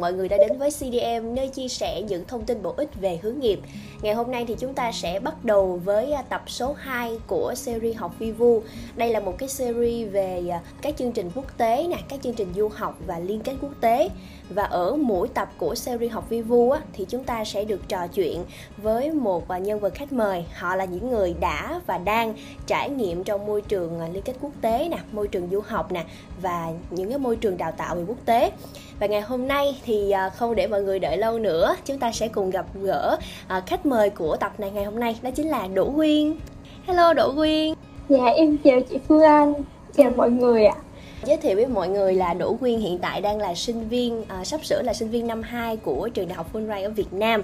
mừng mọi người đã đến với CDM nơi chia sẻ những thông tin bổ ích về hướng nghiệp. Ngày hôm nay thì chúng ta sẽ bắt đầu với à, tập số 2 của series học Vivu. Đây là một cái series về à, các chương trình quốc tế nè, các chương trình du học và liên kết quốc tế. Và ở mỗi tập của series học vi vu á, thì chúng ta sẽ được trò chuyện với một à, nhân vật khách mời. Họ là những người đã và đang trải nghiệm trong môi trường à, liên kết quốc tế nè, môi trường du học nè và những cái môi trường đào tạo về quốc tế. Và ngày hôm nay thì à, không để mọi người đợi lâu nữa chúng ta sẽ cùng gặp gỡ khách mời của tập này ngày hôm nay đó chính là Đỗ Quyên. Hello Đỗ Quyên. Dạ em chào chị Phương Anh chào mọi người ạ. Giới thiệu với mọi người là Đỗ Quyên hiện tại đang là sinh viên, à, sắp sửa là sinh viên năm 2 của trường đại học Fulbright ở Việt Nam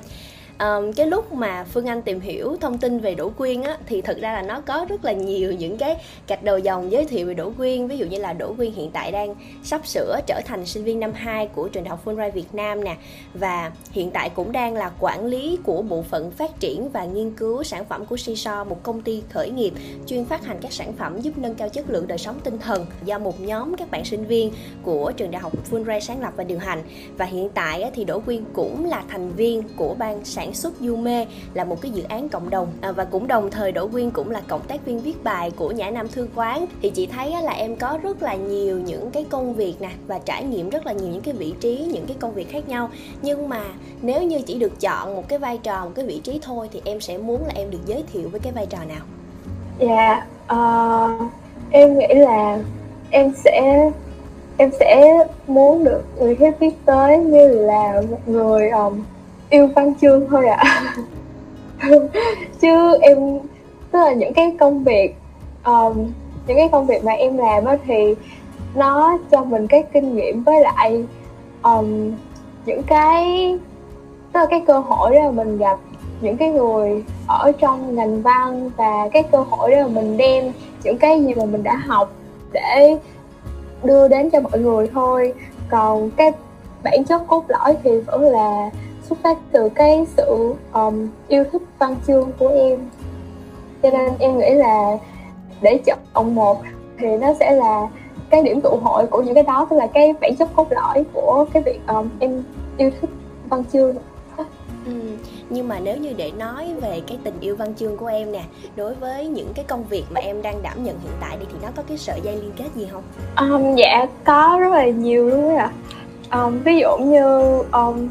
um, cái lúc mà phương anh tìm hiểu thông tin về đỗ quyên á thì thực ra là nó có rất là nhiều những cái gạch đầu dòng giới thiệu về đỗ quyên. Ví dụ như là đỗ quyên hiện tại đang sắp sửa trở thành sinh viên năm 2 của trường đại học Fulbright Việt Nam nè và hiện tại cũng đang là quản lý của bộ phận phát triển và nghiên cứu sản phẩm của Siso một công ty khởi nghiệp chuyên phát hành các sản phẩm giúp nâng cao chất lượng đời sống tinh thần do một nhóm các bạn sinh viên của trường đại học Fulbright sáng lập và điều hành. Và hiện tại thì Đỗ Quyên cũng là thành viên của ban sản sản xuất du mê là một cái dự án cộng đồng. À, và cũng đồng thời Đỗ Quyên cũng là cộng tác viên viết bài của Nhã Nam Thư Quán. Thì chị thấy là em có rất là nhiều những cái công việc nè và trải nghiệm rất là nhiều những cái vị trí những cái công việc khác nhau. Nhưng mà nếu như chỉ được chọn một cái vai trò một cái vị trí thôi thì em sẽ muốn là em được giới thiệu với cái vai trò nào? Dạ uh, em nghĩ là em sẽ em sẽ muốn được người khác biết tới như là một người um, yêu văn chương thôi ạ à. chứ em tức là những cái công việc um, những cái công việc mà em làm á thì nó cho mình cái kinh nghiệm với lại um, những cái tức là cái cơ hội đó là mình gặp những cái người ở trong ngành văn và cái cơ hội đó là mình đem những cái gì mà mình đã học để đưa đến cho mọi người thôi còn cái bản chất cốt lõi thì vẫn là xuất phát từ cái sự um, yêu thích văn chương của em cho nên em nghĩ là để chọn một thì nó sẽ là cái điểm tụ hội của những cái đó tức là cái bản chất cốt lõi của cái việc um, em yêu thích văn chương Ừ, nhưng mà nếu như để nói về cái tình yêu văn chương của em nè đối với những cái công việc mà em đang đảm nhận hiện tại đi thì nó có cái sợi dây liên kết gì không? Um, dạ có rất là nhiều luôn ạ. Um, ví dụ như um,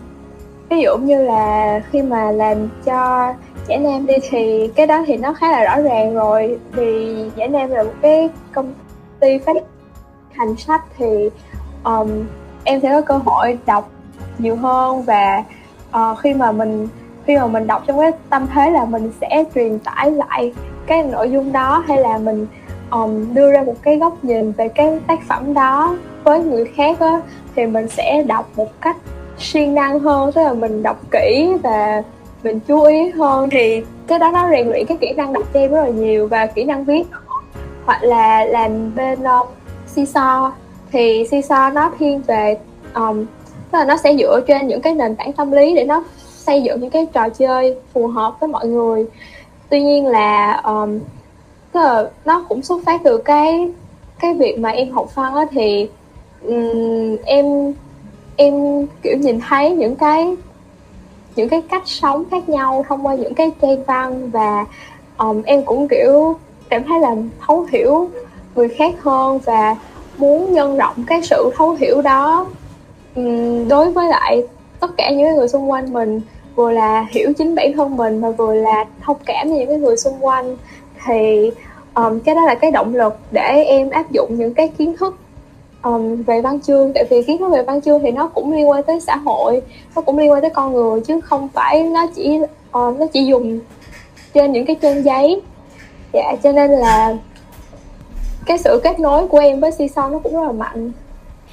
ví dụ như là khi mà làm cho giải nam đi thì cái đó thì nó khá là rõ ràng rồi vì giải nam là một cái công ty phát hành sách thì um, em sẽ có cơ hội đọc nhiều hơn và uh, khi mà mình khi mà mình đọc trong cái tâm thế là mình sẽ truyền tải lại cái nội dung đó hay là mình um, đưa ra một cái góc nhìn về cái tác phẩm đó với người khác đó, thì mình sẽ đọc một cách siêng năng hơn tức là mình đọc kỹ và mình chú ý hơn. Thì cái đó nó rèn luyện cái kỹ năng đọc cho em rất là nhiều và kỹ năng viết. Hoặc là làm bên um, seesaw. Thì seesaw nó thiên về um, tức là nó sẽ dựa trên những cái nền tảng tâm lý để nó xây dựng những cái trò chơi phù hợp với mọi người. Tuy nhiên là um, tức là nó cũng xuất phát từ cái cái việc mà em học văn á thì um, em em kiểu nhìn thấy những cái những cái cách sống khác nhau thông qua những cái trang văn và um, em cũng kiểu cảm thấy là thấu hiểu người khác hơn và muốn nhân rộng cái sự thấu hiểu đó. Um, đối với lại tất cả những người xung quanh mình vừa là hiểu chính bản thân mình mà vừa là thông cảm với những cái người xung quanh thì um, cái đó là cái động lực để em áp dụng những cái kiến thức um, về văn chương tại vì kiến thức về văn chương thì nó cũng liên quan tới xã hội nó cũng liên quan tới con người chứ không phải nó chỉ uh, nó chỉ dùng trên những cái trang giấy. Dạ cho nên là cái sự kết nối của em với Season nó cũng rất là mạnh.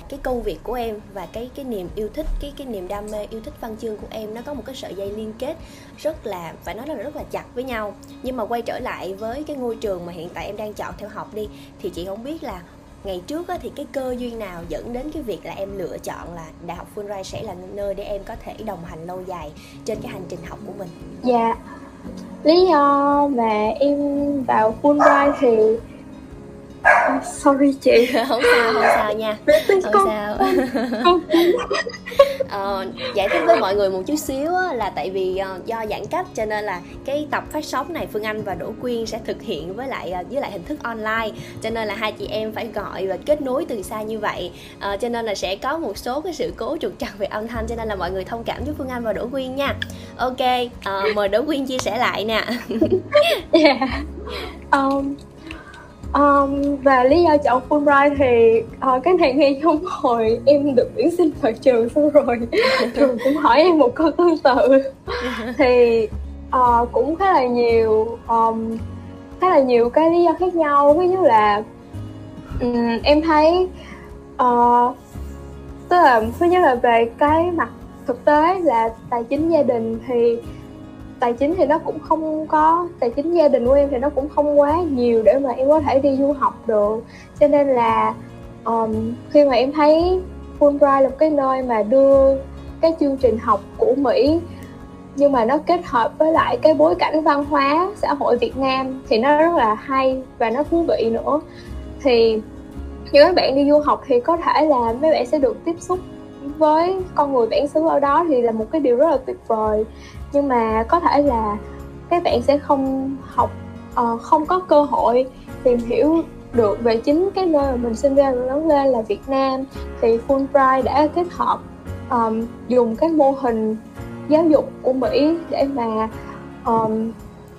Cái công việc của em và cái cái niềm yêu thích cái cái niềm đam mê yêu thích văn chương của em nó có một cái sợi dây liên kết rất là phải nói là rất là chặt với nhau. Nhưng mà quay trở lại với cái ngôi trường mà hiện tại em đang chọn theo học đi thì chị không biết là ngày trước á, thì cái cơ duyên nào dẫn đến cái việc là em lựa chọn là đại học Fulbright sẽ là nơi để em có thể đồng hành lâu dài trên cái hành trình học của mình? Dạ. Lý do mà em vào Fulbright thì sorry chị. Không sao không sao nha. Không sao. ờ, giải thích với mọi người một chút xíu á, là tại vì uh, do giãn cách cho nên là cái tập phát sóng này phương anh và đỗ quyên sẽ thực hiện với lại uh, với lại hình thức online. Cho nên là hai chị em phải gọi và kết nối từ xa như vậy. Uh, cho nên là sẽ có một số cái sự cố trục trặc về âm thanh cho nên là mọi người thông cảm với phương anh và đỗ quyên nha. Ok uh, mời đỗ quyên chia sẻ lại nè. Yeah. um, Um, và lý do chọn Fulbright thì uh, cái này ngay trong hồi em được tuyển sinh vào trường xong rồi. Trường cũng hỏi em một câu tương tự. Thì uh, cũng khá là nhiều um, khá là nhiều cái lý do khác nhau. Ví dụ là um, em thấy uh, tức là thứ nhất là về cái mặt thực tế là tài chính gia đình thì tài chính thì nó cũng không có tài chính gia đình của em thì nó cũng không quá nhiều để mà em có thể đi du học được. Cho nên là um, khi mà em thấy Fulbright là một cái nơi mà đưa cái chương trình học của Mỹ nhưng mà nó kết hợp với lại cái bối cảnh văn hóa xã hội Việt Nam thì nó rất là hay và nó thú vị nữa. Thì những các bạn đi du học thì có thể là mấy bạn sẽ được tiếp xúc với con người bản xứ ở đó thì là một cái điều rất là tuyệt vời nhưng mà có thể là các bạn sẽ không học uh, không có cơ hội tìm hiểu được về chính cái nơi mà mình sinh ra và lớn lên là Việt Nam. Thì Fulbright đã kết hợp um, dùng cái mô hình giáo dục của Mỹ để mà um,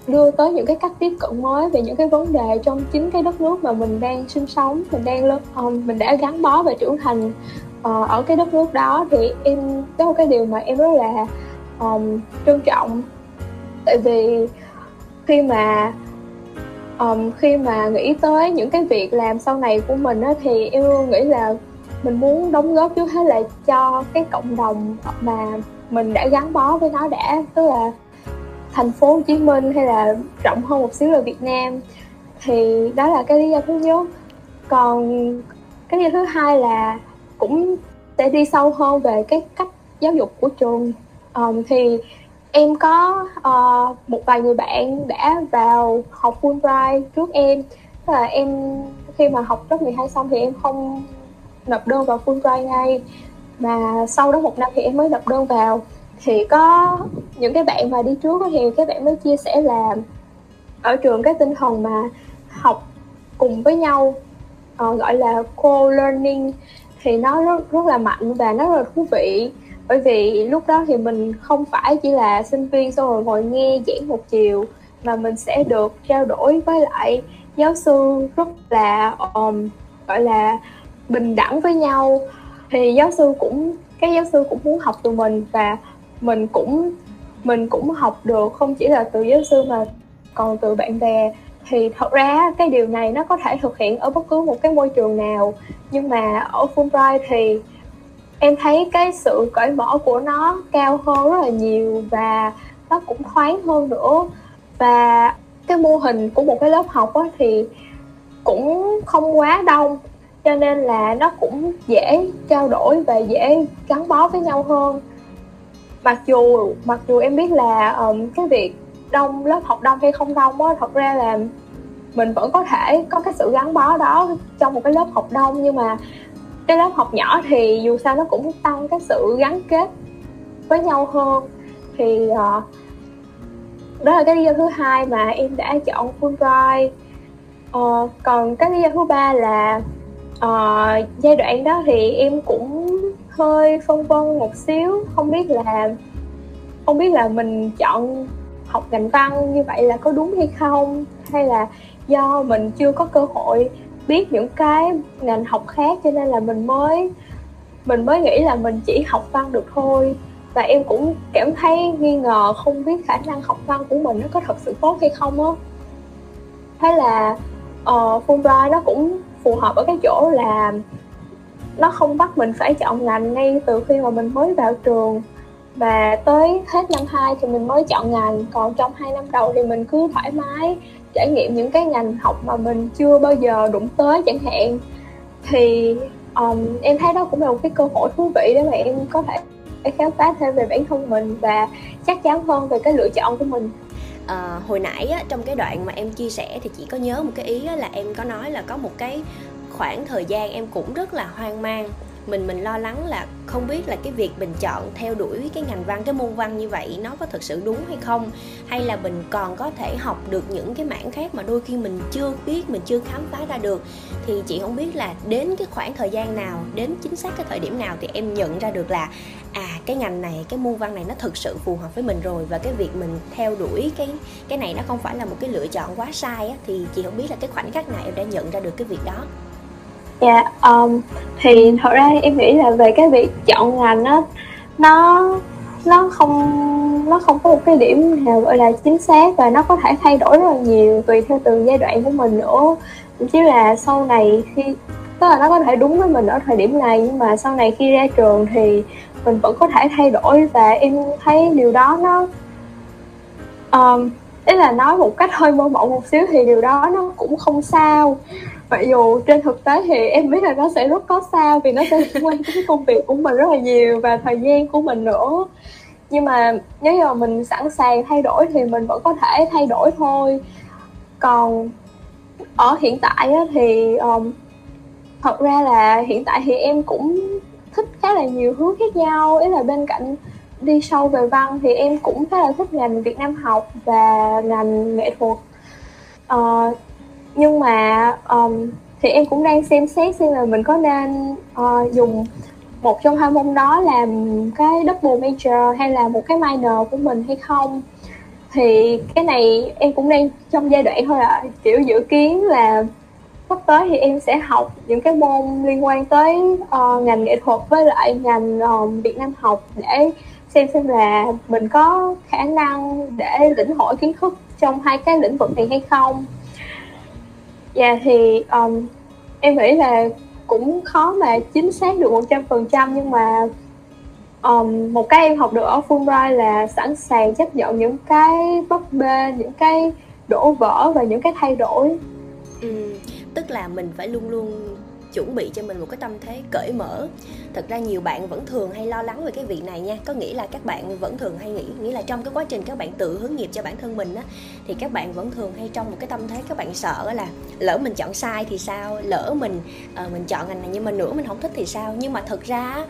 đưa tới những cái cách tiếp cận mới về những cái vấn đề trong chính cái đất nước mà mình đang sinh sống mình đang lớn um, ờ, mình đã gắn bó và trưởng thành uh, ở cái đất nước đó. Thì em có một cái điều mà em rất là um, trân trọng. Tại vì khi mà um, khi mà nghĩ tới những cái việc làm sau này của mình á, thì em luôn nghĩ là mình muốn đóng góp trước hết là cho cái cộng đồng mà mình đã gắn bó với nó đã tức là thành phố Hồ Chí Minh hay là rộng hơn một xíu là Việt Nam. Thì đó là cái lý do thứ nhất. Còn cái lý do thứ hai là cũng sẽ đi sâu hơn về cái cách giáo dục của trường um, thì em có uh, một vài người bạn đã vào học Fulbright trước em. Tức là em khi mà học lớp 12 xong thì em không nộp đơn vào Fulbright ngay. Mà sau đó một năm thì em mới nộp đơn vào. Thì có những cái bạn mà đi trước thì các bạn mới chia sẻ là ở trường cái tinh thần mà học cùng với nhau uh, gọi là co-learning thì nó rất, rất là mạnh và nó rất là thú vị bởi vì lúc đó thì mình không phải chỉ là sinh viên xong rồi ngồi nghe giảng một chiều mà mình sẽ được trao đổi với lại giáo sư rất là um, gọi là bình đẳng với nhau. Thì giáo sư cũng cái giáo sư cũng muốn học từ mình và mình cũng mình cũng học được không chỉ là từ giáo sư mà còn từ bạn bè. Thì thật ra cái điều này nó có thể thực hiện ở bất cứ một cái môi trường nào nhưng mà ở Fulbright thì em thấy cái sự cởi mở của nó cao hơn rất là nhiều và nó cũng thoáng hơn nữa. Và cái mô hình của một cái lớp học á, thì cũng không quá đông cho nên là nó cũng dễ trao đổi và dễ gắn bó với nhau hơn. Mặc dù mặc dù em biết là um, cái việc đông lớp học đông hay không đông á thật ra là mình vẫn có thể có cái sự gắn bó đó trong một cái lớp học đông nhưng mà cái lớp học nhỏ thì dù sao nó cũng tăng cái sự gắn kết với nhau hơn. Thì uh, đó là cái lý do thứ hai mà em đã chọn Fulbright. Uh, còn cái lý do thứ ba là uh, giai đoạn đó thì em cũng hơi phân vân một xíu. Không biết là không biết là mình chọn học ngành văn như vậy là có đúng hay không hay là do mình chưa có cơ hội biết những cái ngành học khác cho nên là mình mới mình mới nghĩ là mình chỉ học văn được thôi. Và em cũng cảm thấy nghi ngờ không biết khả năng học văn của mình nó có thật sự tốt hay không á. Thế là uh, Fulbright nó cũng phù hợp ở cái chỗ là nó không bắt mình phải chọn ngành ngay từ khi mà mình mới vào trường. Và tới hết năm 2 thì mình mới chọn ngành còn trong hai năm đầu thì mình cứ thoải mái trải nghiệm những cái ngành học mà mình chưa bao giờ đụng tới chẳng hạn. Thì um, em thấy đó cũng là một cái cơ hội thú vị để mà em có thể khám phá thêm về bản thân mình và chắc chắn hơn về cái lựa chọn của mình. À, hồi nãy á, trong cái đoạn mà em chia sẻ thì chị có nhớ một cái ý á, là em có nói là có một cái khoảng thời gian em cũng rất là hoang mang mình mình lo lắng là không biết là cái việc mình chọn theo đuổi cái ngành văn, cái môn văn như vậy nó có thực sự đúng hay không? Hay là mình còn có thể học được những cái mảng khác mà đôi khi mình chưa biết, mình chưa khám phá ra được? Thì chị không biết là đến cái khoảng thời gian nào, đến chính xác cái thời điểm nào thì em nhận ra được là à cái ngành này, cái môn văn này nó thực sự phù hợp với mình rồi và cái việc mình theo đuổi cái cái này nó không phải là một cái lựa chọn quá sai á, thì chị không biết là cái khoảnh khắc nào em đã nhận ra được cái việc đó. Dạ, yeah, um, thì thật ra em nghĩ là về cái việc chọn ngành á nó nó không nó không có một cái điểm nào gọi là chính xác và nó có thể thay đổi rất là nhiều tùy theo từng giai đoạn của mình nữa. Chứ là sau này khi tức là nó có thể đúng với mình ở thời điểm này nhưng mà sau này khi ra trường thì mình vẫn có thể thay đổi và em thấy điều đó nó um, ý là nói một cách hơi mơ mộng một xíu thì điều đó nó cũng không sao mặc dù trên thực tế thì em biết là nó sẽ rất có sao vì nó sẽ liên quan tới công việc của mình rất là nhiều và thời gian của mình nữa. Nhưng mà nếu như mà mình sẵn sàng thay đổi thì mình vẫn có thể thay đổi thôi. Còn ở hiện tại á, thì um, thật ra là hiện tại thì em cũng thích khá là nhiều hướng khác nhau. Ý là bên cạnh đi sâu về văn thì em cũng khá là thích ngành Việt Nam học và ngành nghệ thuật. Uh, nhưng mà um, thì em cũng đang xem xét xem là mình có nên uh, dùng một trong hai môn đó làm cái double major hay là một cái minor của mình hay không thì cái này em cũng đang trong giai đoạn thôi ạ à. kiểu dự kiến là sắp tới thì em sẽ học những cái môn liên quan tới uh, ngành nghệ thuật với lại ngành um, Việt Nam học để xem xem là mình có khả năng để lĩnh hội kiến thức trong hai cái lĩnh vực này hay không dạ yeah, thì um, em nghĩ là cũng khó mà chính xác được một trăm phần trăm nhưng mà um, một cái em học được ở Fulbright là sẵn sàng chấp nhận những cái bấp bê những cái đổ vỡ và những cái thay đổi. Ừ, tức là mình phải luôn luôn chuẩn bị cho mình một cái tâm thế cởi mở. Thật ra nhiều bạn vẫn thường hay lo lắng về cái việc này nha. Có nghĩa là các bạn vẫn thường hay nghĩ nghĩa là trong cái quá trình các bạn tự hướng nghiệp cho bản thân mình á thì các bạn vẫn thường hay trong một cái tâm thế các bạn sợ là lỡ mình chọn sai thì sao lỡ mình uh, mình chọn ngành này nhưng mà nữa mình không thích thì sao. Nhưng mà thật ra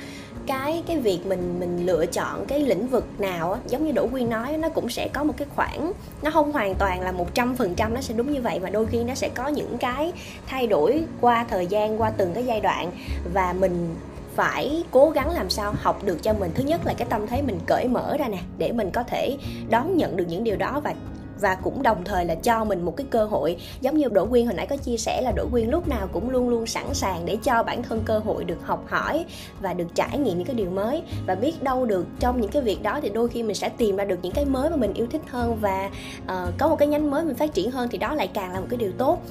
cái cái việc mình mình lựa chọn cái lĩnh vực nào á, giống như Đỗ Quyên nói, nó cũng sẽ có một cái khoảng, nó không hoàn toàn là một trăm phần trăm nó sẽ đúng như vậy, mà đôi khi nó sẽ có những cái thay đổi qua thời gian, qua từng cái giai đoạn. Và mình phải cố gắng làm sao học được cho mình. Thứ nhất là cái tâm thế mình cởi mở ra nè, để mình có thể đón nhận được những điều đó và và cũng đồng thời là cho mình một cái cơ hội. Giống như Đỗ Quyên hồi nãy có chia sẻ là Đỗ Quyên lúc nào cũng luôn luôn sẵn sàng để cho bản thân cơ hội được học hỏi và được trải nghiệm những cái điều mới. Và biết đâu được trong những cái việc đó thì đôi khi mình sẽ tìm ra được những cái mới mà mình yêu thích hơn và uh, có một cái nhánh mới mình phát triển hơn thì đó lại càng là một cái điều tốt.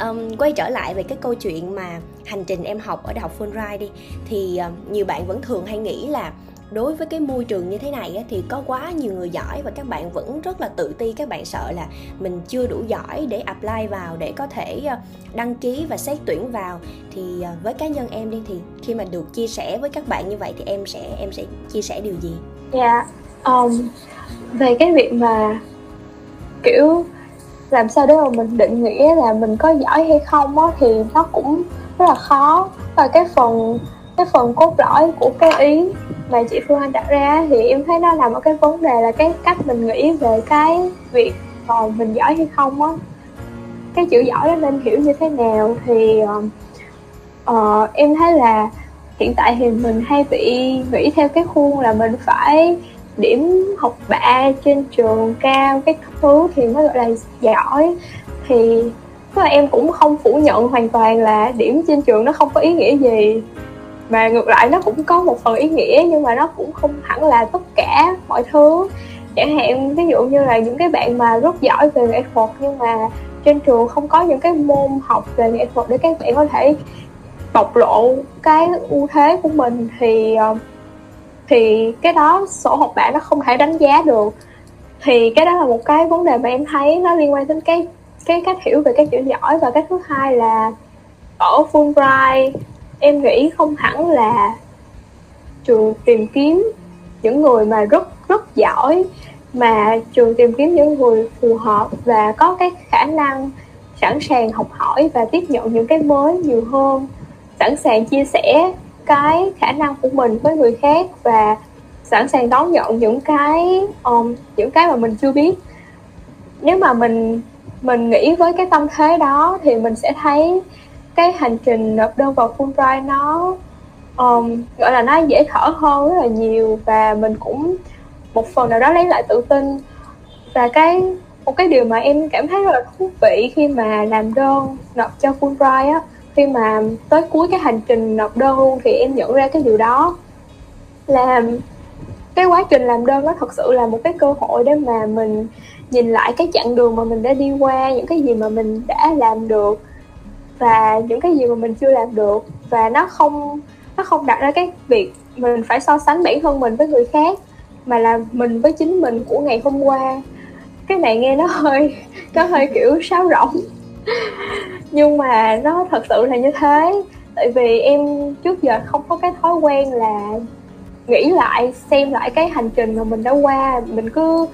Um, quay trở lại về cái câu chuyện mà hành trình em học ở đại học Fulbright đi thì uh, nhiều bạn vẫn thường hay nghĩ là đối với cái môi trường như thế này thì có quá nhiều người giỏi và các bạn vẫn rất là tự ti. Các bạn sợ là mình chưa đủ giỏi để apply vào để có thể ờ, đăng ký và xét tuyển vào. Thì ờ, với cá nhân em đi thì khi mà được chia sẻ với các bạn như vậy thì em sẽ em sẽ chia sẻ điều gì? Dạ, yeah, um, về cái việc mà kiểu làm sao để mà mình định nghĩa là mình có giỏi hay không á thì nó cũng rất là khó. Và cái phần cái phần cốt lõi của cái ý mà chị Phương Anh đặt ra thì em thấy nó là một cái vấn đề là cái cách mình nghĩ về cái việc còn mình giỏi hay không á. Cái chữ giỏi đó nên hiểu như thế nào thì uh, uh, em thấy là hiện tại thì mình hay bị nghĩ theo cái khuôn là mình phải điểm học bạ trên trường cao cái thứ thì mới gọi là giỏi. Thì tức là em cũng không phủ nhận hoàn toàn là điểm trên trường nó không có ý nghĩa gì và ngược lại nó cũng có một phần ý nghĩa nhưng mà nó cũng không hẳn là tất cả mọi thứ. Chẳng hạn, ví dụ như là những cái bạn mà rất giỏi về nghệ thuật nhưng mà trên trường không có những cái môn học về nghệ thuật để các bạn có thể bộc lộ cái ưu thế của mình thì ờ, thì cái đó sổ học bạ nó không thể đánh giá được. Thì cái đó là một cái vấn đề mà em thấy nó liên quan đến cái cái cách hiểu về các chữ giỏi và cái thứ hai là ở Fulbright em nghĩ không hẳn là trường tìm kiếm những người mà rất rất giỏi mà trường tìm kiếm những người phù hợp và có cái khả năng sẵn sàng học hỏi và tiếp nhận những cái mới nhiều hơn. Sẵn sàng chia sẻ cái khả năng của mình với người khác và sẵn sàng đón nhận những cái um, những cái mà mình chưa biết. Nếu mà mình mình nghĩ với cái tâm thế đó thì mình sẽ thấy cái hành trình nộp đơn vào Fulbright nó um, gọi là nó dễ thở hơn rất là nhiều và mình cũng một phần nào đó lấy lại tự tin. Và cái một cái điều mà em cảm thấy rất là thú vị khi mà làm đơn nộp cho Fulbright á khi mà tới cuối cái hành trình nộp đơn luôn thì em nhận ra cái điều đó. Là cái quá trình làm đơn nó thật sự là một cái cơ hội để mà mình nhìn lại cái chặng đường mà mình đã đi qua những cái gì mà mình đã làm được và những cái gì mà mình chưa làm được và nó không nó không đặt ra cái việc mình phải so sánh bản thân mình với người khác, mà là mình với chính mình của ngày hôm qua. Cái này nghe nó hơi nó hơi kiểu sáo rỗng. Nhưng mà nó thật sự là như thế. Tại vì em trước giờ không có cái thói quen là nghĩ lại, xem lại cái hành trình mà mình đã qua. Mình cứ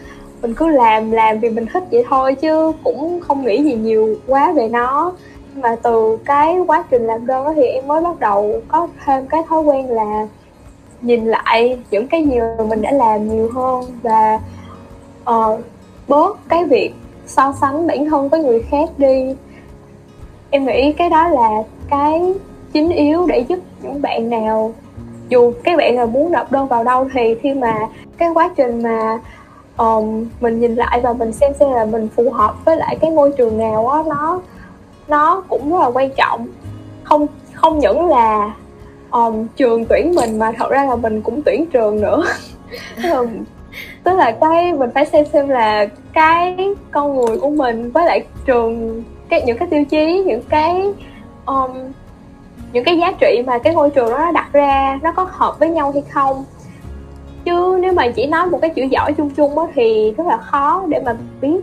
mình cứ làm làm vì mình thích vậy thôi chứ cũng không nghĩ gì nhiều quá về nó mà từ cái quá trình làm đơn đó thì em mới bắt đầu có thêm cái thói quen là nhìn lại những cái gì mà mình đã làm nhiều hơn và uh, bớt cái việc so sánh bản thân với người khác đi. Em nghĩ cái đó là cái chính yếu để giúp những bạn nào dù các bạn là muốn nộp đơn vào đâu thì khi mà cái quá trình mà um, mình nhìn lại và mình xem xem là mình phù hợp với lại cái ngôi trường nào á nó nó cũng rất là quan trọng. Không không những là um, trường tuyển mình mà thật ra là mình cũng tuyển trường nữa. Tức là cái mình phải xem xem là cái con người của mình với lại trường cái những cái tiêu chí những cái um, những cái giá trị mà cái ngôi trường đó đặt ra nó có hợp với nhau hay không. Chứ nếu mà chỉ nói một cái chữ giỏi chung chung á thì rất là khó để mà biết.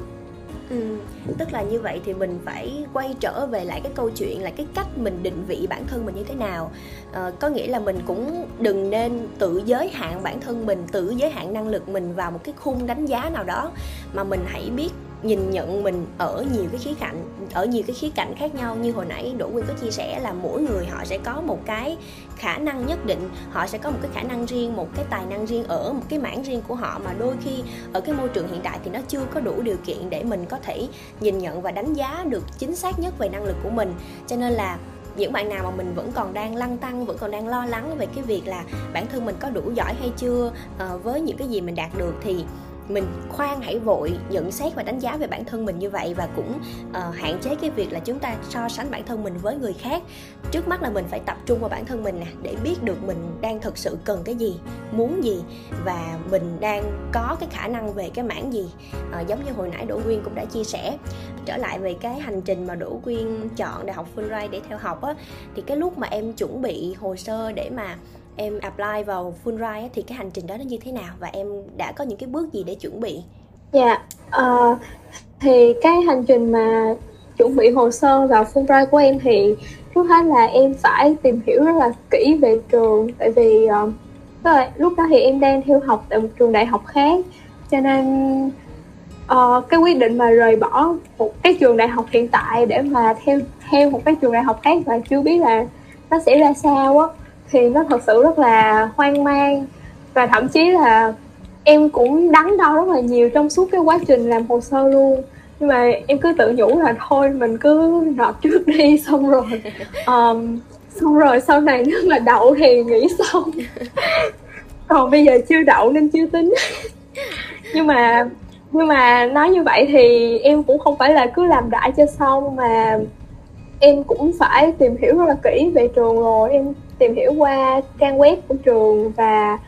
Ừ tức là như vậy thì mình phải quay trở về lại cái câu chuyện là cái cách mình định vị bản thân mình như thế nào. À, có nghĩa là mình cũng đừng nên tự giới hạn bản thân mình tự giới hạn năng lực mình vào một cái khung đánh giá nào đó mà mình hãy biết nhìn nhận mình ở nhiều cái khía cạnh, ở nhiều cái khía cạnh khác nhau. Như hồi nãy Đỗ Quyên có chia sẻ là mỗi người họ sẽ có một cái khả năng nhất định, họ sẽ có một cái khả năng riêng, một cái tài năng riêng ở một cái mảng riêng của họ. Mà đôi khi ở cái môi trường hiện tại thì nó chưa có đủ điều kiện để mình có thể nhìn nhận và đánh giá được chính xác nhất về năng lực của mình. Cho nên là những bạn nào mà mình vẫn còn đang lăn tăng, vẫn còn đang lo lắng về cái việc là bản thân mình có đủ giỏi hay chưa ờ, với những cái gì mình đạt được thì mình khoan hãy vội nhận xét và đánh giá về bản thân mình như vậy và cũng uh, hạn chế cái việc là chúng ta so sánh bản thân mình với người khác. Trước mắt là mình phải tập trung vào bản thân mình nè để biết được mình đang thực sự cần cái gì muốn gì và mình đang có cái khả năng về cái mảng gì. Uh, giống như hồi nãy đỗ quyên cũng đã chia sẻ. Trở lại về cái hành trình mà đỗ quyên chọn đại học fulbright để theo học á thì cái lúc mà em chuẩn bị hồ sơ để mà em apply vào Fulbright thì cái hành trình đó nó như thế nào? Và em đã có những cái bước gì để chuẩn bị? Dạ, yeah, uh, thì cái hành trình mà chuẩn bị hồ sơ vào Fulbright của em thì trước hết là em phải tìm hiểu rất là kỹ về trường. Tại vì uh, là, lúc đó thì em đang theo học tại một trường đại học khác. Cho nên uh, cái quyết định mà rời bỏ một cái trường đại học hiện tại để mà theo theo một cái trường đại học khác và chưa biết là nó sẽ ra sao á thì nó thật sự rất là hoang mang. Và thậm chí là em cũng đắn đo rất là nhiều trong suốt cái quá trình làm hồ sơ luôn. Nhưng mà em cứ tự nhủ là thôi mình cứ nộp trước đi xong rồi um, xong rồi sau này nếu mà đậu thì nghĩ xong còn bây giờ chưa đậu nên chưa tính. Nhưng mà nhưng mà nói như vậy thì em cũng không phải là cứ làm đại cho xong mà em cũng phải tìm hiểu rất là kỹ về trường rồi. Em tìm hiểu qua trang web của trường và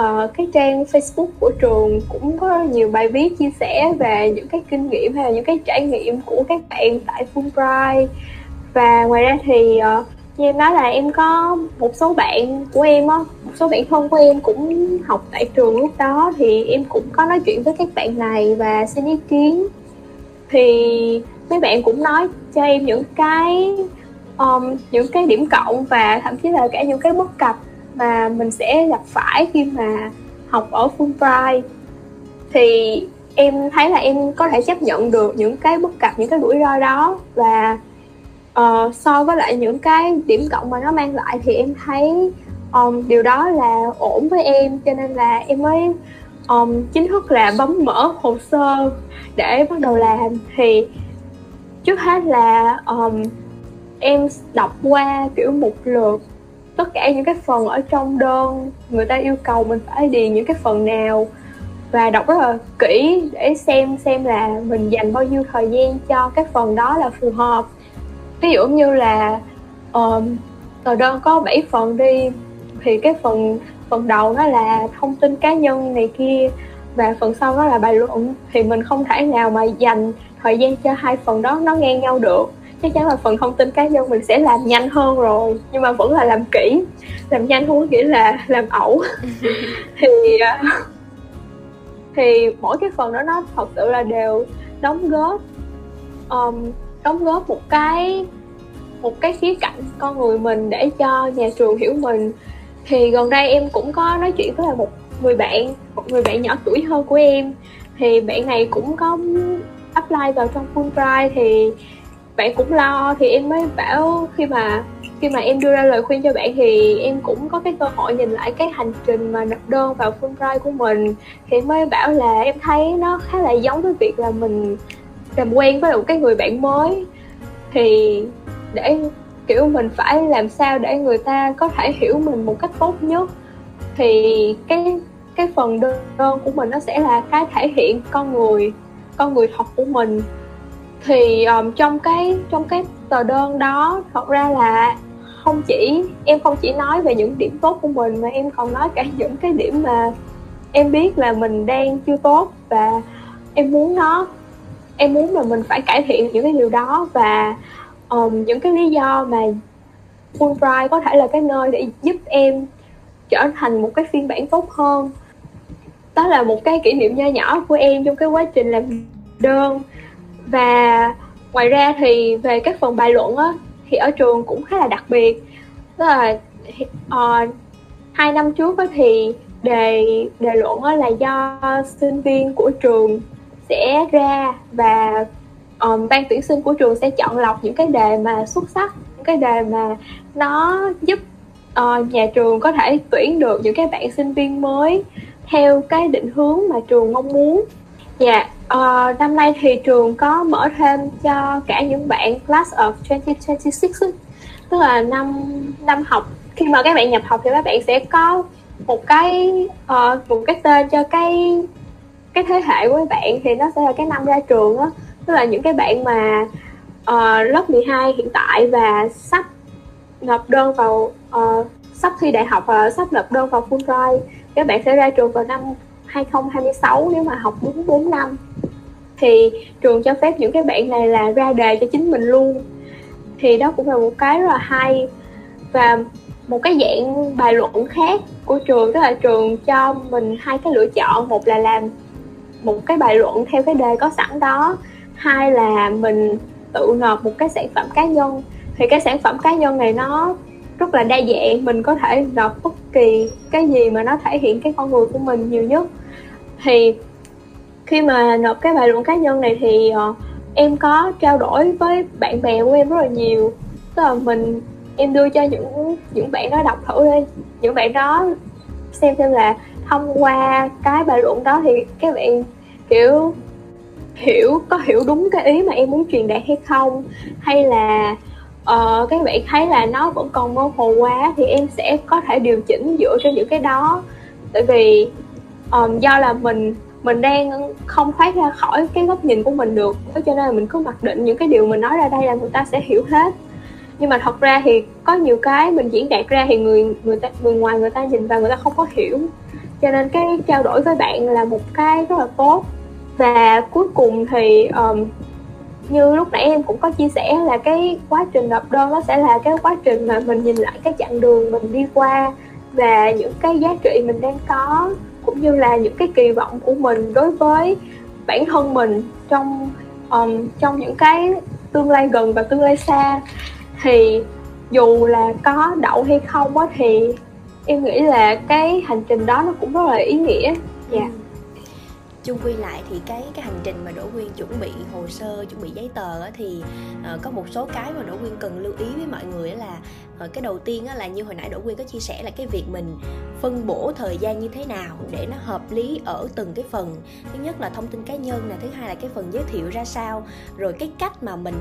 uh, cái trang Facebook của trường cũng có nhiều bài viết chia sẻ về những cái kinh nghiệm hay là những cái trải nghiệm của các bạn tại Fulbright. Và ngoài ra thì uh, như em nói là em có một số bạn của em á một số bạn thân của em cũng học tại trường lúc đó thì em cũng có nói chuyện với các bạn này và xin ý kiến. Thì mấy bạn cũng nói cho em những cái um, những cái điểm cộng và thậm chí là cả những cái bất cập mà mình sẽ gặp phải khi mà học ở Fulbright. Thì em thấy là em có thể chấp nhận được những cái bất cập những cái rủi ro đó và uh, so với lại những cái điểm cộng mà nó mang lại thì em thấy um, điều đó là ổn với em. Cho nên là em mới um, chính thức là bấm mở hồ sơ để bắt đầu làm. Thì trước hết là um, em đọc qua kiểu một lượt tất cả những cái phần ở trong đơn. Người ta yêu cầu mình phải điền những cái phần nào và đọc rất là kỹ để xem xem là mình dành bao nhiêu thời gian cho các phần đó là phù hợp. Ví dụ như là um, tờ đơn có 7 phần đi thì cái phần phần đầu nó là thông tin cá nhân này kia và phần sau đó là bài luận. Thì mình không thể nào mà dành thời gian cho hai phần đó nó ngang nhau được chắc chắn là phần thông tin cá nhân mình sẽ làm nhanh hơn rồi nhưng mà vẫn là làm kỹ. Làm nhanh không có nghĩa là làm ẩu. Thì à, thì mỗi cái phần đó nó thật sự là đều đóng góp um, đóng góp một cái một cái khía cạnh con người mình để cho nhà trường hiểu mình. Thì gần đây em cũng có nói chuyện với là một người bạn một người bạn nhỏ tuổi hơn của em. Thì bạn này cũng có apply vào trong Fulbright thì bạn cũng lo thì em mới bảo khi mà khi mà em đưa ra lời khuyên cho bạn thì em cũng có cái cơ hội nhìn lại cái hành trình mà nộp đơn vào Fulbright của mình. Thì em mới bảo là em thấy nó khá là giống với việc là mình làm quen với một cái người bạn mới. Thì để, kiểu, mình phải làm sao để người ta có thể hiểu mình một cách tốt nhất. Thì cái cái phần đơn của mình nó sẽ là cái thể hiện con người con người thật của mình thì um, trong cái trong cái tờ đơn đó thật ra là không chỉ em không chỉ nói về những điểm tốt của mình mà em còn nói cả những cái điểm mà em biết là mình đang chưa tốt và em muốn nó em muốn là mình phải cải thiện những cái điều đó và um, những cái lý do mà Fulbright có thể là cái nơi để giúp em trở thành một cái phiên bản tốt hơn. Đó là một cái kỷ niệm nho nhỏ của em trong cái quá trình làm đơn và ngoài ra thì về các phần bài luận á thì ở trường cũng khá là đặc biệt. Tức là uh, hai năm trước á thì đề đề luận á là do sinh viên của trường sẽ ra và um, ban tuyển sinh của trường sẽ chọn lọc những cái đề mà xuất sắc những cái đề mà nó giúp uh, nhà trường có thể tuyển được những cái bạn sinh viên mới theo cái định hướng mà trường mong muốn dạ yeah. uh, năm nay thì trường có mở thêm cho cả những bạn class of 2026 tức là năm năm học khi mà các bạn nhập học thì các bạn sẽ có một cái uh, một cái tên cho cái cái thế hệ của các bạn thì nó sẽ là cái năm ra trường á tức là những cái bạn mà uh, lớp 12 hiện tại và sắp nộp đơn vào uh, sắp thi đại học và sắp nộp đơn vào Fulbright các bạn sẽ ra trường vào năm 2026 nếu mà học đúng 4 năm. Thì trường cho phép những cái bạn này là ra đề cho chính mình luôn. Thì đó cũng là một cái rất là hay. Và một cái dạng bài luận khác của trường tức là trường cho mình hai cái lựa chọn. Một là làm một cái bài luận theo cái đề có sẵn đó. Hai là mình tự nộp một cái sản phẩm cá nhân. Thì cái sản phẩm cá nhân này nó rất là đa dạng. Mình có thể nộp bất kỳ cái gì mà nó thể hiện cái con người của mình nhiều nhất thì khi mà nộp cái bài luận cá nhân này thì uh, em có trao đổi với bạn bè của em rất là nhiều. Tức là mình em đưa cho những những bạn đó đọc thử đi. Những bạn đó xem xem là thông qua cái bài luận đó thì các bạn kiểu hiểu có hiểu đúng cái ý mà em muốn truyền đạt hay không? Hay là uh, các bạn thấy là nó vẫn còn mơ hồ quá thì em sẽ có thể điều chỉnh dựa trên những cái đó. Tại vì um, do là mình mình đang không thoát ra khỏi cái góc nhìn của mình được. Cho nên là mình cứ mặc định những cái điều mình nói ra đây là người ta sẽ hiểu hết. Nhưng mà thật ra thì có nhiều cái mình diễn đạt ra thì người người ta người ngoài người ta nhìn vào người ta không có hiểu. Cho nên cái trao đổi với bạn là một cái rất là tốt. Và cuối cùng thì um, như lúc nãy em cũng có chia sẻ là cái quá trình nộp đơn nó sẽ là cái quá trình mà mình nhìn lại cái chặng đường mình đi qua và những cái giá trị mình đang có cũng như là những cái kỳ vọng của mình đối với bản thân mình trong um, trong những cái tương lai gần và tương lai xa. Thì dù là có đậu hay không á thì em nghĩ là cái hành trình đó nó cũng rất là ý nghĩa. Dạ. Yeah. chung quy lại thì cái cái hành trình mà Đỗ Quyên chuẩn bị hồ sơ chuẩn bị giấy tờ thì uh, có một số cái mà Đỗ Quyên cần lưu ý với mọi người là Ờ, cái đầu tiên là như hồi nãy Đỗ Quyên có chia sẻ là cái việc mình phân bổ thời gian như thế nào để nó hợp lý ở từng cái phần. Thứ nhất là thông tin cá nhân nè, thứ hai là cái phần giới thiệu ra sao. Rồi cái cách mà mình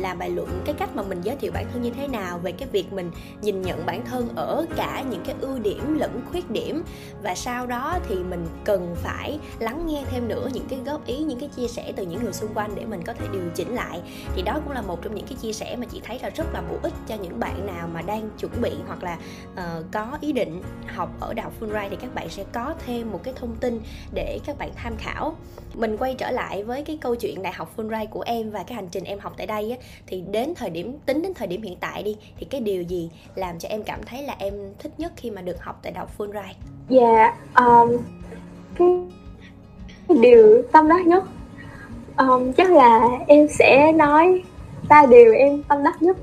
làm bài luận, cái cách mà mình giới thiệu bản thân như thế nào về cái việc mình nhìn nhận bản thân ở cả những cái ưu điểm lẫn khuyết điểm. Và sau đó thì mình cần phải lắng nghe thêm nữa những cái góp ý, những cái chia sẻ từ những người xung quanh để mình có thể điều chỉnh lại. Thì đó cũng là một trong những cái chia sẻ mà chị thấy là rất là bổ ích cho những bạn nào mà đang chuẩn bị hoặc là uh, có ý định học ở đại học Fulbright thì các bạn sẽ có thêm một cái thông tin để các bạn tham khảo mình quay trở lại với cái câu chuyện đại học Fulbright của em và cái hành trình em học tại đây á, thì đến thời điểm tính đến thời điểm hiện tại đi thì cái điều gì làm cho em cảm thấy là em thích nhất khi mà được học tại đại học Fulbright? Dạ, yeah, um, cái điều tâm đắc nhất um, chắc là em sẽ nói ba điều em tâm đắc nhất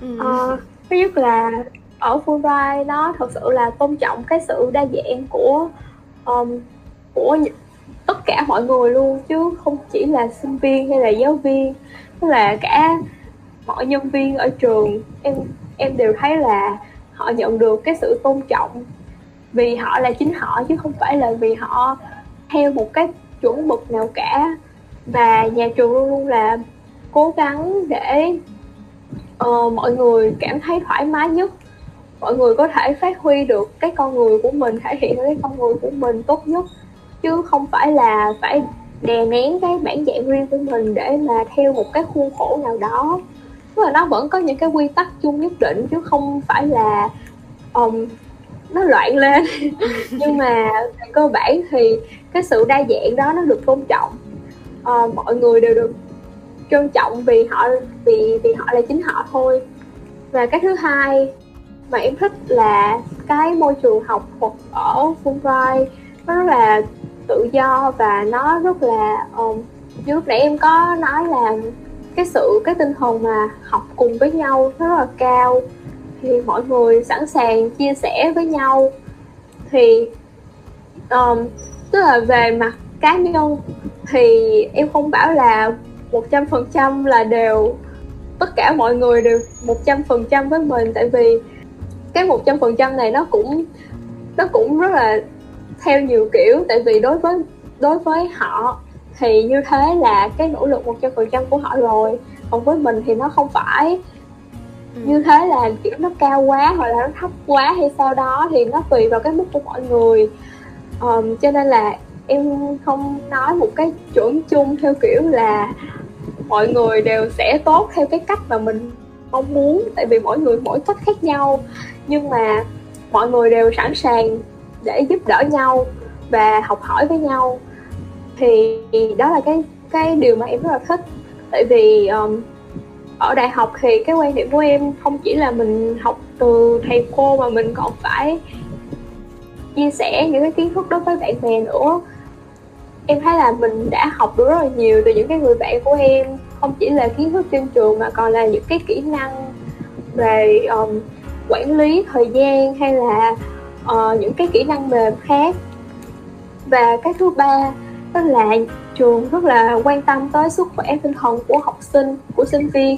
ừ. uh, thứ nhất là ở Fulbright nó thật sự là tôn trọng cái sự đa dạng của um, của tất cả mọi người luôn chứ không chỉ là sinh viên hay là giáo viên tức là cả mọi nhân viên ở trường em em đều thấy là họ nhận được cái sự tôn trọng vì họ là chính họ chứ không phải là vì họ theo một cái chuẩn mực nào cả. Và nhà trường luôn luôn là cố gắng để uh, mọi người cảm thấy thoải mái nhất. Mọi người có thể phát huy được cái con người của mình thể hiện cái con người của mình tốt nhất. Chứ không phải là phải đè nén cái bản dạng riêng của mình để mà theo một cái khuôn khổ nào đó. Tức là nó vẫn có những cái quy tắc chung nhất định chứ không phải là um, nó loạn lên. Nhưng mà về cơ bản thì cái sự đa dạng đó nó được tôn trọng. Uh, mọi người đều được trân trọng vì họ vì vì họ là chính họ thôi. Và cái thứ hai mà em thích là cái môi trường học thuật ở Fulbright. Nó rất là tự do và nó rất là um, như lúc nãy em có nói là cái sự cái tinh thần mà học cùng với nhau nó rất là cao. Thì mọi người sẵn sàng chia sẻ với nhau. Thì um, tức là về mặt cá nhân thì em không bảo là một trăm phần trăm là đều tất cả mọi người đều một trăm phần trăm với mình. Tại vì cái một trăm phần trăm này nó cũng nó cũng rất là theo nhiều kiểu. Tại vì đối với đối với họ thì như thế là cái nỗ lực một trăm phần trăm của họ rồi. Còn với mình thì nó không phải. Ừ. như thế là kiểu nó cao quá hoặc là nó thấp quá hay sao đó thì nó tùy vào cái mức của mọi người. Um, cho nên là em không nói một cái chuẩn chung theo kiểu là mọi người đều sẽ tốt theo cái cách mà mình mong muốn tại vì mỗi người mỗi cách khác nhau. Nhưng mà mọi người đều sẵn sàng để giúp đỡ nhau và học hỏi với nhau. Thì đó là cái cái điều mà em rất là thích. Tại vì um, ở đại học thì cái quan điểm của em không chỉ là mình học từ thầy cô mà mình còn phải chia sẻ những cái kiến thức đó với bạn bè nữa em thấy là mình đã học được rất là nhiều từ những cái người bạn của em không chỉ là kiến thức trên trường mà còn là những cái kỹ năng về um, quản lý thời gian hay là uh, những cái kỹ năng mềm khác. Và cái thứ ba đó là trường rất là quan tâm tới sức khỏe tinh thần của học sinh của sinh viên.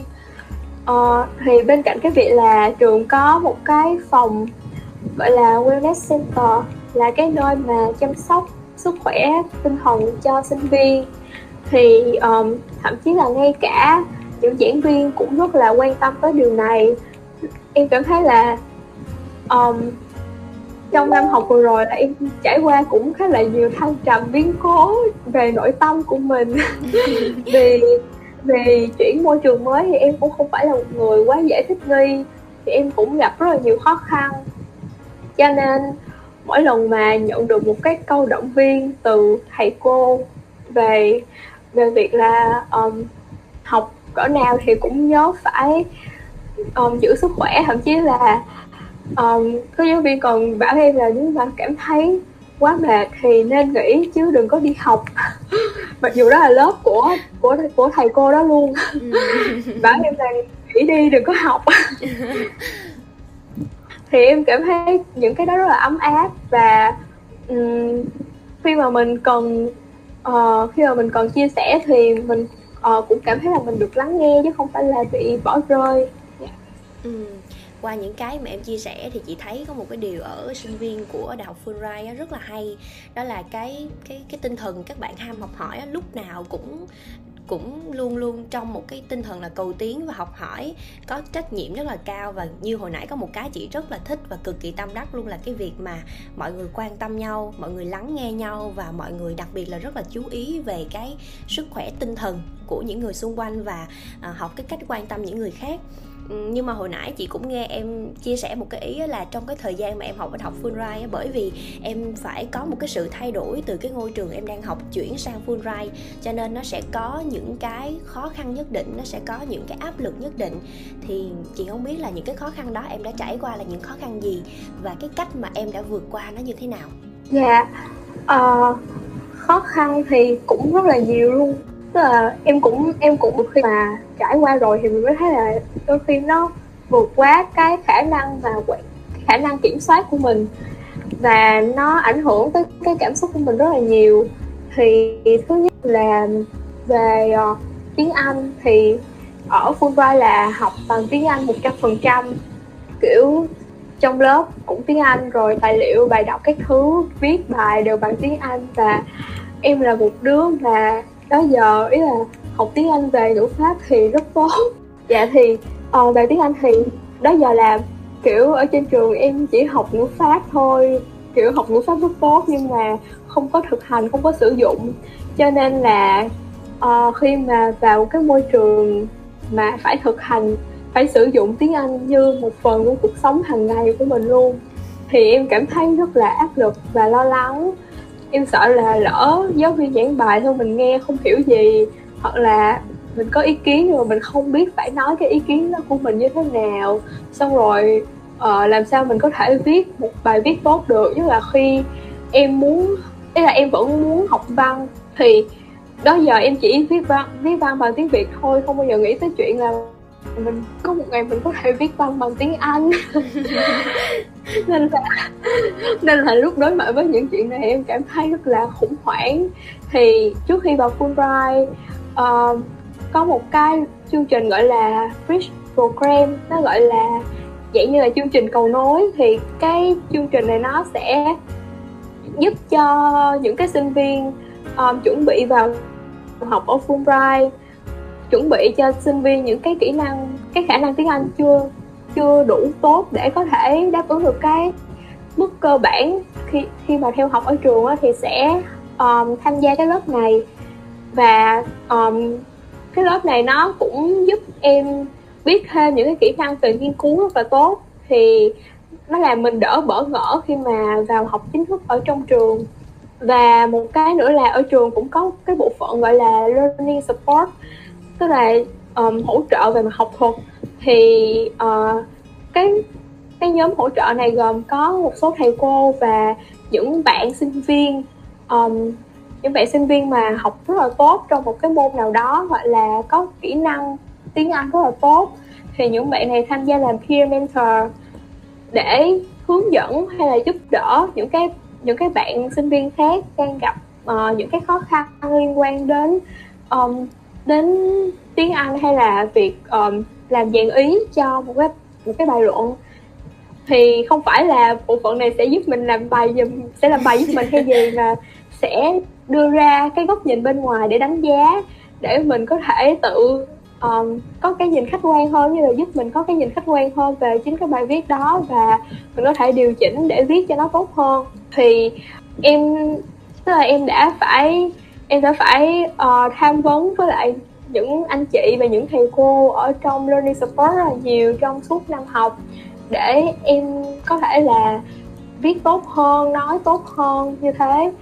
Uh, thì bên cạnh cái việc là trường có một cái phòng gọi là wellness center là cái nơi mà chăm sóc sức khỏe tinh thần cho sinh viên. Thì um, thậm chí là ngay cả những giảng viên cũng rất là quan tâm tới điều này. Em cảm thấy là um, trong năm học vừa rồi là em trải qua cũng khá là nhiều thăng trầm biến cố về nội tâm của mình. Vì vì chuyển môi trường mới thì em cũng không phải là một người quá dễ thích nghi. Thì em cũng gặp rất là nhiều khó khăn. Cho nên mỗi lần mà nhận được một cái câu động viên từ thầy cô về về việc là um, học cỡ nào thì cũng nhớ phải um, giữ sức khỏe. Thậm chí là um, có giáo viên còn bảo em là nếu mà cảm thấy quá mệt thì nên nghỉ chứ đừng có đi học. Mặc dù đó là lớp của của của thầy cô đó luôn. Ừ. bảo em là nghỉ đi đừng có học thì em cảm thấy những cái đó rất là ấm áp và um, khi mà mình cần uh, ờ, khi mà mình còn chia sẻ thì mình uh, cũng cảm thấy là mình được lắng nghe chứ không phải là bị bỏ rơi dạ. yeah. Ừ qua những cái mà em chia sẻ thì chị thấy có một cái điều ở sinh viên của đại học Fulbright rất là hay đó là cái cái cái tinh thần các bạn ham học hỏi lúc nào cũng cũng luôn luôn trong một cái tinh thần là cầu tiến và học hỏi, có trách nhiệm rất là cao và như hồi nãy có một cái chị rất là thích và cực kỳ tâm đắc luôn là cái việc mà mọi người quan tâm nhau, mọi người lắng nghe nhau và mọi người đặc biệt là rất là chú ý về cái sức khỏe tinh thần của những người xung quanh và à, học cái cách quan tâm những người khác. Ừ, nhưng mà hồi nãy chị cũng nghe em chia sẻ một cái ý là trong cái thời gian mà em học ở học Fulbright bởi vì em phải có một cái sự thay đổi từ cái ngôi trường em đang học chuyển sang Fulbright cho nên nó sẽ có những cái khó khăn nhất định nó sẽ có những cái áp lực nhất định thì chị không biết là những cái khó khăn đó em đã trải qua là những khó khăn gì và cái cách mà em đã vượt qua nó như thế nào dạ yeah. uh, khó khăn thì cũng rất là nhiều luôn tức là em cũng em cũng khi mà trải qua rồi thì mình mới thấy là đôi khi nó vượt quá cái khả năng và khả năng kiểm soát của mình. Và nó ảnh hưởng tới cái cảm xúc của mình rất là nhiều. Thì thứ nhất là về uh, tiếng Anh thì ở Fulbright là học bằng tiếng Anh một trăm phần trăm. Kiểu trong lớp cũng tiếng Anh rồi tài liệu bài đọc các thứ viết bài đều bằng tiếng Anh. Và em là một đứa mà đó giờ ý là học tiếng Anh về ngữ pháp thì rất tốt. Dạ thì uh, về tiếng Anh thì đó giờ là kiểu ở trên trường em chỉ học ngữ pháp thôi. Kiểu học ngữ pháp rất tốt nhưng mà không có thực hành không có sử dụng. Cho nên là uh, khi mà vào cái môi trường mà phải thực hành phải sử dụng tiếng Anh như một phần của cuộc sống hàng ngày của mình luôn thì em cảm thấy rất là áp lực và lo lắng em sợ là lỡ giáo viên giảng bài thôi mình nghe không hiểu gì hoặc là mình có ý kiến nhưng mà mình không biết phải nói cái ý kiến đó của mình như thế nào. Xong rồi uh, làm sao mình có thể viết một bài viết tốt được? Nhất là khi em muốn ý là em vẫn muốn học văn thì đó giờ em chỉ viết văn viết văn bằng tiếng việt thôi không bao giờ nghĩ tới chuyện là mình có một ngày mình có thể viết văn bằng tiếng anh. Nên là nên là lúc đối mặt với những chuyện này em cảm thấy rất là khủng hoảng. Thì trước khi vào Fulbright uh, có một cái chương trình gọi là Bridge Program nó gọi là dạng như là chương trình cầu nối. Thì cái chương trình này nó sẽ giúp cho những cái sinh viên um, chuẩn bị vào học ở Fulbright chuẩn bị cho sinh viên những cái kỹ năng cái khả năng tiếng Anh chưa chưa đủ tốt để có thể đáp ứng được cái mức cơ bản khi khi mà theo học ở trường á, thì sẽ um, tham gia cái lớp này. Và um, cái lớp này nó cũng giúp em biết thêm những cái kỹ năng về nghiên cứu rất là tốt. Thì nó làm mình đỡ bỡ ngỡ khi mà vào học chính thức ở trong trường. Và một cái nữa là ở trường cũng có cái bộ phận gọi là learning support tức là um, hỗ trợ về mặt học thuật thì uh, cái cái nhóm hỗ trợ này gồm có một số thầy cô và những bạn sinh viên. Um, những bạn sinh viên mà học rất là tốt trong một cái môn nào đó hoặc là có kỹ năng tiếng Anh rất là tốt. Thì những bạn này tham gia làm peer mentor để hướng dẫn hay là giúp đỡ những cái những cái bạn sinh viên khác đang gặp uh, những cái khó khăn liên quan đến um, đến tiếng Anh hay là việc um, làm dạng ý cho một cái một cái bài luận? Thì không phải là bộ phận này sẽ giúp mình làm bài giùm sẽ làm bài giúp mình hay gì mà sẽ đưa ra cái góc nhìn bên ngoài để đánh giá để mình có thể tự um, có cái nhìn khách quan hơn như là giúp mình có cái nhìn khách quan hơn về chính cái bài viết đó và mình có thể điều chỉnh để viết cho nó tốt hơn. Thì em tức là em đã phải em đã phải uh, tham vấn với lại những anh chị và những thầy cô ở trong learning support rất là nhiều trong suốt năm học để em có thể là viết tốt hơn nói tốt hơn như thế.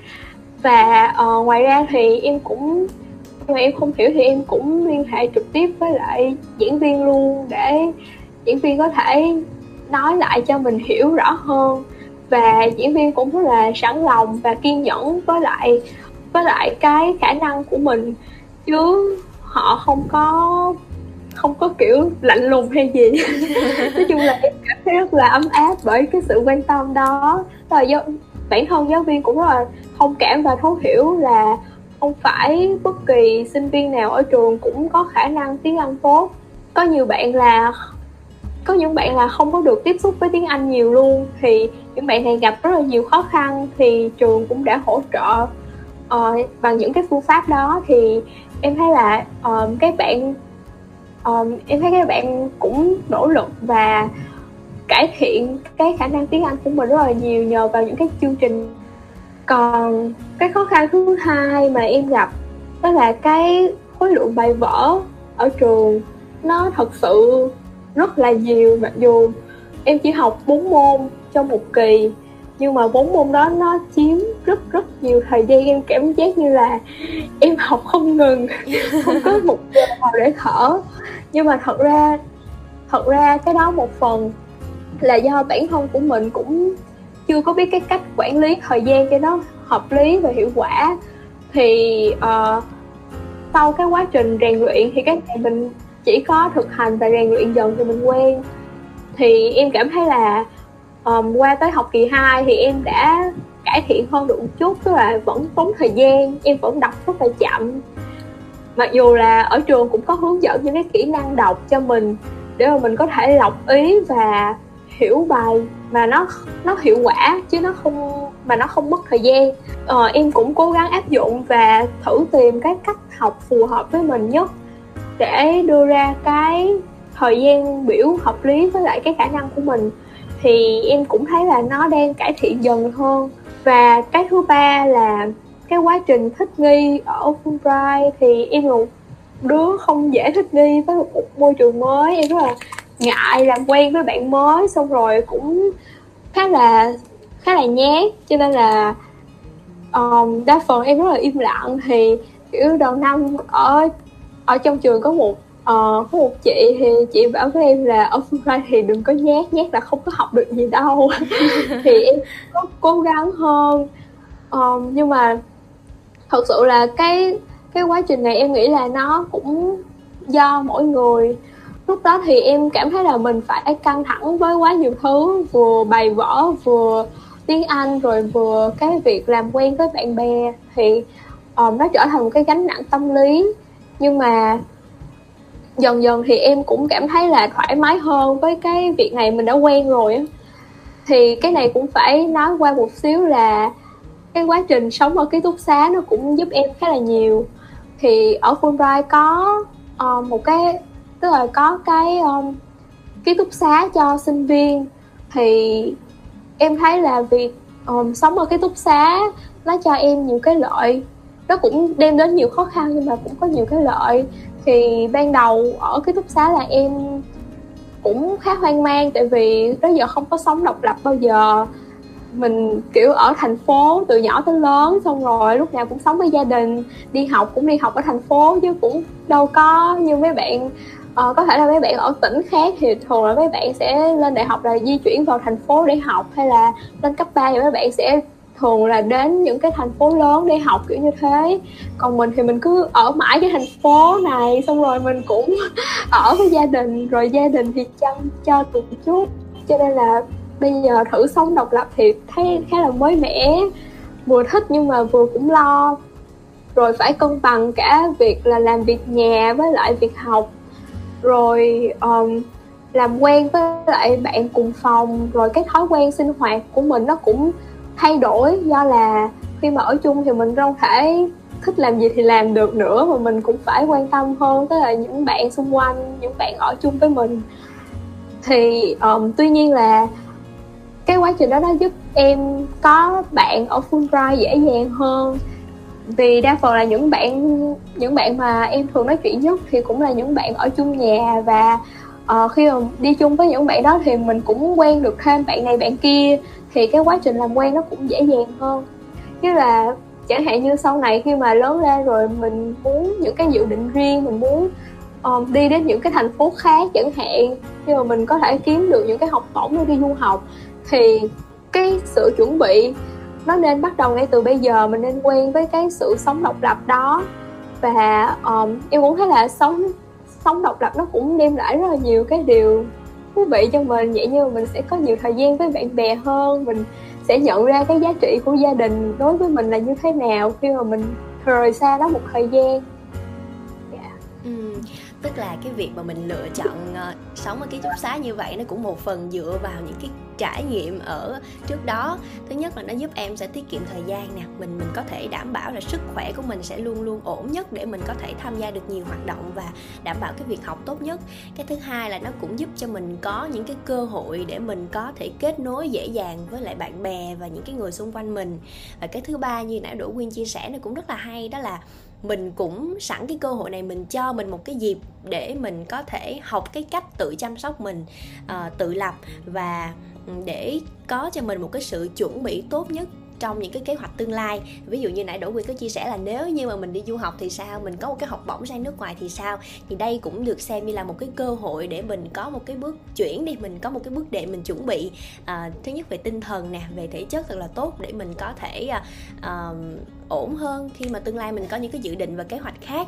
Và uh, ngoài ra thì em cũng mà em không hiểu thì em cũng liên hệ trực tiếp với lại diễn viên luôn để diễn viên có thể nói lại cho mình hiểu rõ hơn. Và diễn viên cũng rất là sẵn lòng và kiên nhẫn với lại với lại cái khả năng của mình, chứ họ không có không có kiểu lạnh lùng hay gì. Nói chung là em cảm thấy rất là ấm áp bởi cái sự quan tâm đó. Là do bản thân giáo viên cũng rất là thông cảm và thấu hiểu là không phải bất kỳ sinh viên nào ở trường cũng có khả năng tiếng Anh tốt. Có nhiều bạn là, có những bạn là không có được tiếp xúc với tiếng Anh nhiều luôn. Thì những bạn này gặp rất là nhiều khó khăn thì trường cũng đã hỗ trợ uh, bằng những cái phương pháp đó thì em thấy là um, các bạn um, em thấy các bạn cũng nỗ lực và cải thiện cái khả năng tiếng Anh của mình rất là nhiều nhờ vào những cái chương trình. Còn cái khó khăn thứ hai mà em gặp đó là cái khối lượng bài vở ở trường nó thật sự rất là nhiều mặc dù em chỉ học 4 môn trong một kỳ nhưng mà bốn môn đó nó chiếm rất rất nhiều thời gian. Em cảm giác như là em học không ngừng. Không có một giờ nào để thở. Nhưng mà thật ra thật ra cái đó một phần là do bản thân của mình cũng chưa có biết cái cách quản lý thời gian cho nó hợp lý và hiệu quả. Thì uh, sau cái quá trình rèn luyện thì cái này mình chỉ có thực hành và rèn luyện dần thì mình quen. Thì em cảm thấy là um, qua tới học kỳ 2 thì em đã cải thiện hơn được một chút tức là vẫn tốn thời gian em vẫn đọc rất là chậm. Mặc dù là ở trường cũng có hướng dẫn những cái kỹ năng đọc cho mình để mà mình có thể lọc ý và hiểu bài mà nó nó hiệu quả chứ nó không mà nó không mất thời gian. Ờ, em cũng cố gắng áp dụng và thử tìm cái cách học phù hợp với mình nhất để đưa ra cái thời gian biểu hợp lý với lại cái khả năng của mình thì em cũng thấy là nó đang cải thiện dần hơn. Và cái thứ ba là cái quá trình thích nghi ở Fulbright thì em là một đứa không dễ thích nghi với một môi trường mới. Em rất là ngại làm quen với bạn mới xong rồi cũng khá là khá là nhát. Cho nên là um, đa phần em rất là im lặng. Thì kiểu đầu năm ở ở trong trường có một uh, có một chị thì chị bảo với em là ở phương Tây thì đừng có nhát nhát là không có học được gì đâu. Thì em có cố gắng hơn. Um, nhưng mà thật sự là cái cái quá trình này em nghĩ là nó cũng do mỗi người. Lúc đó thì em cảm thấy là mình phải căng thẳng với quá nhiều thứ vừa bài vở vừa tiếng Anh rồi vừa cái việc làm quen với bạn bè. Thì um, nó trở thành một cái gánh nặng tâm lý. Nhưng mà dần dần thì em cũng cảm thấy là thoải mái hơn với cái việc này mình đã quen rồi thì cái này cũng phải nói qua một xíu là cái quá trình sống ở ký túc xá nó cũng giúp em khá là nhiều. Thì ở Fulbright có uh, một cái tức là có cái um, ký túc xá cho sinh viên. Thì em thấy là việc um, sống ở ký túc xá nó cho em nhiều cái lợi. Nó cũng đem đến nhiều khó khăn nhưng mà cũng có nhiều cái lợi thì ban đầu ở ký túc xá là em cũng khá hoang mang tại vì tới giờ không có sống độc lập bao giờ. Mình kiểu ở thành phố từ nhỏ tới lớn xong rồi lúc nào cũng sống với gia đình đi học cũng đi học ở thành phố chứ cũng đâu có như mấy bạn uh, có thể là mấy bạn ở tỉnh khác thì thường là mấy bạn sẽ lên đại học là di chuyển vào thành phố để học hay là lên cấp 3 thì mấy bạn sẽ thường là đến những cái thành phố lớn để học kiểu như thế. Còn mình thì mình cứ ở mãi cái thành phố này xong rồi mình cũng ở với gia đình rồi gia đình thì chăm cho từng chút. Cho nên là bây giờ thử sống độc lập thì thấy khá là mới mẻ vừa thích nhưng mà vừa cũng lo. Rồi phải cân bằng cả việc là làm việc nhà với lại việc học. Rồi um, làm quen với lại bạn cùng phòng. Rồi cái thói quen sinh hoạt của mình nó cũng thay đổi do là khi mà ở chung thì mình không thể thích làm gì thì làm được nữa mà mình cũng phải quan tâm hơn tới là những bạn xung quanh những bạn ở chung với mình. Thì um, tuy nhiên là cái quá trình đó nó giúp em có bạn ở Fulbright dễ dàng hơn. Vì đa phần là những bạn những bạn mà em thường nói chuyện nhất thì cũng là những bạn ở chung nhà và uh, khi mà đi chung với những bạn đó thì mình cũng quen được thêm bạn này bạn kia thì cái quá trình làm quen nó cũng dễ dàng hơn. Chứ là chẳng hạn như sau này khi mà lớn lên rồi mình muốn những cái dự định riêng mình muốn um, đi đến những cái thành phố khác chẳng hạn nhưng mà mình có thể kiếm được những cái học bổng để đi du học thì cái sự chuẩn bị nó nên bắt đầu ngay từ bây giờ mình nên quen với cái sự sống độc lập đó. Và um, em cũng thấy là sống sống độc lập nó cũng đem lại rất là nhiều cái điều thú vị cho mình, vậy như mình sẽ có nhiều thời gian với bạn bè hơn, mình sẽ nhận ra cái giá trị của gia đình đối với mình là như thế nào khi mà mình rời xa đó một thời gian tức là cái việc mà mình lựa chọn uh, sống ở ký túc xá như vậy nó cũng một phần dựa vào những cái trải nghiệm ở trước đó. Thứ nhất là nó giúp em sẽ tiết kiệm thời gian nè mình mình có thể đảm bảo là sức khỏe của mình sẽ luôn luôn ổn nhất để mình có thể tham gia được nhiều hoạt động và đảm bảo cái việc học tốt nhất. Cái thứ hai là nó cũng giúp cho mình có những cái cơ hội để mình có thể kết nối dễ dàng với lại bạn bè và những cái người xung quanh mình. Và cái thứ ba như nãy đỗ quyên chia sẻ nó cũng rất là hay đó là mình cũng sẵn cái cơ hội này mình cho mình một cái dịp để mình có thể học cái cách tự chăm sóc mình uh, tự lập và ừ, để có cho mình một cái sự chuẩn bị tốt nhất trong những cái kế hoạch tương lai. Ví dụ như nãy đỗ quyên có chia sẻ là nếu như mà mình đi du học thì sao mình có một cái học bổng sang nước ngoài thì sao? Thì đây cũng được xem như là một cái cơ hội để mình có một cái bước chuyển đi mình có một cái bước đệm mình chuẩn bị. À, thứ nhất về tinh thần nè về thể chất thật là tốt để mình có thể à, à ổn hơn khi mà tương lai mình có những cái dự định và kế hoạch khác.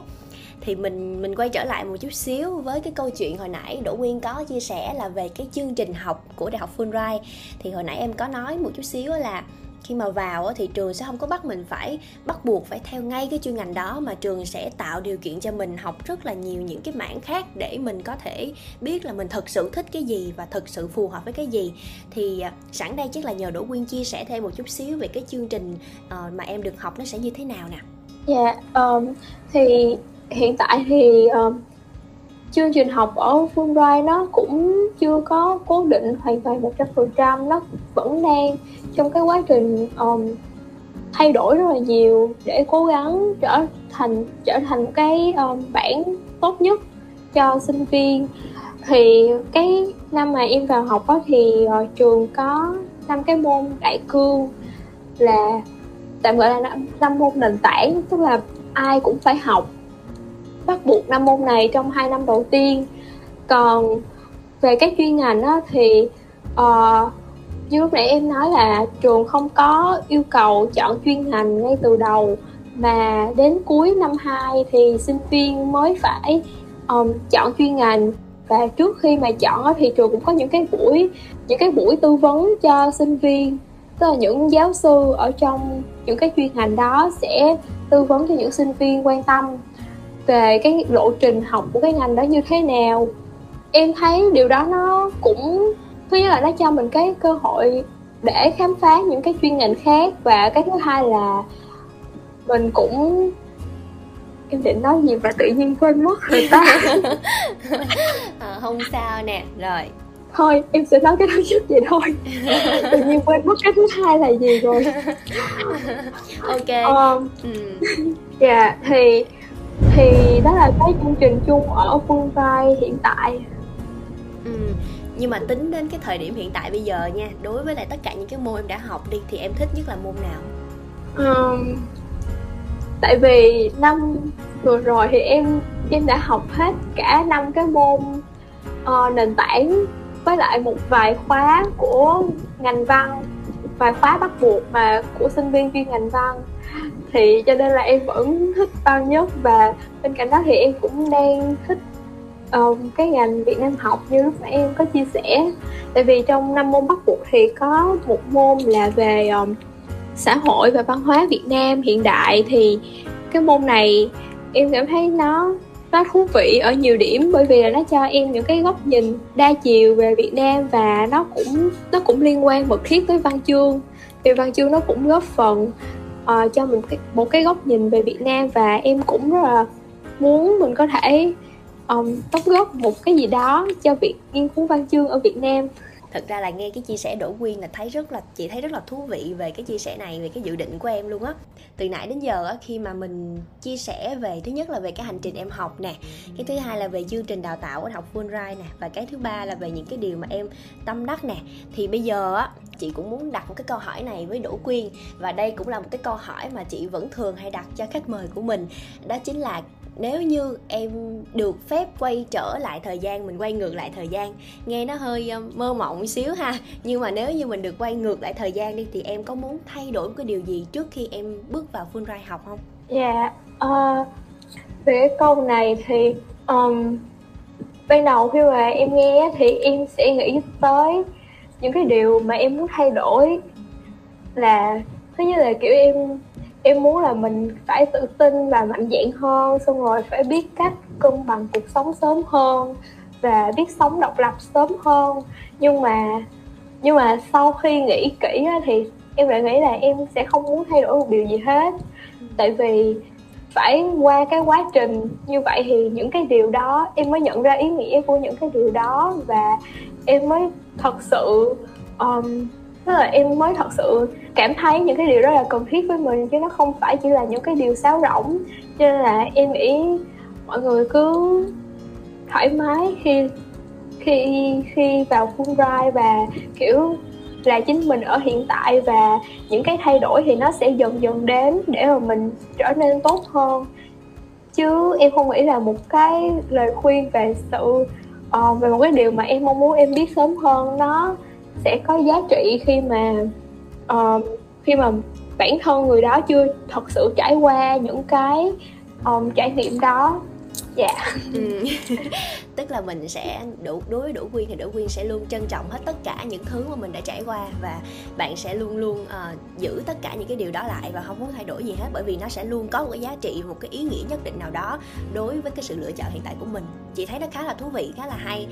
Thì mình mình quay trở lại một chút xíu với cái câu chuyện hồi nãy Đỗ Nguyên có chia sẻ là về cái chương trình học của Đại học Fulbright. Thì hồi nãy em có nói một chút xíu là khi mà vào thì trường sẽ không có bắt mình phải bắt buộc phải theo ngay cái chuyên ngành đó mà trường sẽ tạo điều kiện cho mình học rất là nhiều những cái mảng khác để mình có thể biết là mình thật sự thích cái gì và thật sự phù hợp với cái gì thì à, sẵn đây chắc là nhờ Đỗ Quyên chia sẻ thêm một chút xíu về cái chương trình ờ, mà em được học nó sẽ như thế nào nè. Dạ, yeah, um, thì hiện tại thì um, chương trình học ở Fulbright nó cũng chưa có cố định hoàn toàn một trăm phần trăm nó vẫn đang trong cái quá trình um, thay đổi rất là nhiều để cố gắng trở thành trở thành một cái um, bản tốt nhất cho sinh viên. Thì cái năm mà em vào học đó thì uh, trường có năm cái môn đại cương là tạm gọi là năm môn nền tảng tức là ai cũng phải học. Bắt buộc năm môn này trong hai năm đầu tiên. Còn về các chuyên ngành đó thì uh, như lúc nãy em nói là trường không có yêu cầu chọn chuyên ngành ngay từ đầu mà đến cuối năm 2 thì sinh viên mới phải um, chọn chuyên ngành. Và trước khi mà chọn thì trường cũng có những cái buổi những cái buổi tư vấn cho sinh viên. Tức là những giáo sư ở trong những cái chuyên ngành đó sẽ tư vấn cho những sinh viên quan tâm về cái lộ trình học của cái ngành đó như thế nào. Em thấy điều đó nó cũng thứ nhất là nó cho mình cái cơ hội để khám phá những cái chuyên ngành khác và cái thứ hai là mình cũng em định nói gì mà tự nhiên quên mất rồi ta? À, không sao nè rồi. Thôi em sẽ nói cái thứ nhất vậy thôi. Tự nhiên quên mất cái thứ hai là gì rồi. Ok. Um, ừ. yeah thì thì đó là cái chương trình chung ở phương Tây hiện tại. Ừ nhưng mà tính đến cái thời điểm hiện tại bây giờ nha đối với lại tất cả những cái môn em đã học đi thì em thích nhất là môn nào? Um, tại vì năm vừa rồi thì em em đã học hết cả năm cái môn uh, nền tảng với lại một vài khóa của ngành văn vài khóa bắt buộc mà của sinh viên chuyên ngành văn. Thì cho nên là em vẫn thích văn nhất và bên cạnh đó thì em cũng đang thích uh, cái ngành Việt Nam học như lúc nãy em có chia sẻ tại vì trong năm môn bắt buộc thì có một môn là về um, xã hội và văn hóa Việt Nam hiện đại. Thì cái môn này em cảm thấy nó nó thú vị ở nhiều điểm bởi vì là nó cho em những cái góc nhìn đa chiều về Việt Nam và nó cũng nó cũng liên quan mật thiết tới văn chương. Vì văn chương nó cũng góp phần uh, cho mình cái, một cái góc nhìn về Việt Nam và em cũng rất là muốn mình có thể um, đóng góp một cái gì đó cho việc nghiên cứu văn chương ở Việt Nam. Thật ra là nghe cái chia sẻ đỗ quyên là thấy rất là chị thấy rất là thú vị về cái chia sẻ này về cái dự định của em luôn á. Từ nãy đến giờ á khi mà mình chia sẻ về thứ nhất là về cái hành trình em học nè cái thứ hai là về chương trình đào tạo ở học Fulbright nè và cái thứ ba là về những cái điều mà em tâm đắc nè thì bây giờ á chị cũng muốn đặt một cái câu hỏi này với đỗ quyên. Và đây cũng là một cái câu hỏi mà chị vẫn thường hay đặt cho khách mời của mình. Đó chính là nếu như em được phép quay trở lại thời gian mình quay ngược lại thời gian nghe nó hơi um, mơ mộng xíu ha. Nhưng mà nếu như mình được quay ngược lại thời gian đi thì em có muốn thay đổi cái điều gì trước khi em bước vào Fulbright học không? Dạ, yeah, uh, về câu này thì um, ban đầu khi mà em nghe thì em sẽ nghĩ tới những cái điều mà em muốn thay đổi là, thứ nhất là kiểu em em muốn là mình phải tự tin và mạnh dạn hơn, xong rồi phải biết cách cân bằng cuộc sống sớm hơn và biết sống độc lập sớm hơn. Nhưng mà nhưng mà sau khi nghĩ kỹ thì em lại nghĩ là em sẽ không muốn thay đổi một điều gì hết. Tại vì phải qua cái quá trình như vậy thì những cái điều đó em mới nhận ra ý nghĩa của những cái điều đó và em mới thật sự um, tức là em mới thật sự cảm thấy những cái điều đó là cần thiết với mình chứ nó không phải chỉ là những cái điều sáo rỗng. Cho nên là em nghĩ mọi người cứ thoải mái khi khi khi vào full ride và kiểu là chính mình ở hiện tại và những cái thay đổi thì nó sẽ dần dần đến để mà mình trở nên tốt hơn. Chứ em không nghĩ là một cái lời khuyên về sự Ờ, uh, về một cái điều mà em mong muốn em biết sớm hơn nó sẽ có giá trị khi mà uh, khi mà bản thân người đó chưa thật sự trải qua những cái um, trải nghiệm đó dạ. Ừ. tức là mình sẽ đủ đối với đủ quyên thì đủ quyên sẽ luôn trân trọng hết tất cả những thứ mà mình đã trải qua và bạn sẽ luôn luôn uh, giữ tất cả những cái điều đó lại và không muốn thay đổi gì hết bởi vì nó sẽ luôn có một cái giá trị một cái ý nghĩa nhất định nào đó đối với cái sự lựa chọn hiện tại của mình. Chị thấy nó khá là thú vị khá là hay.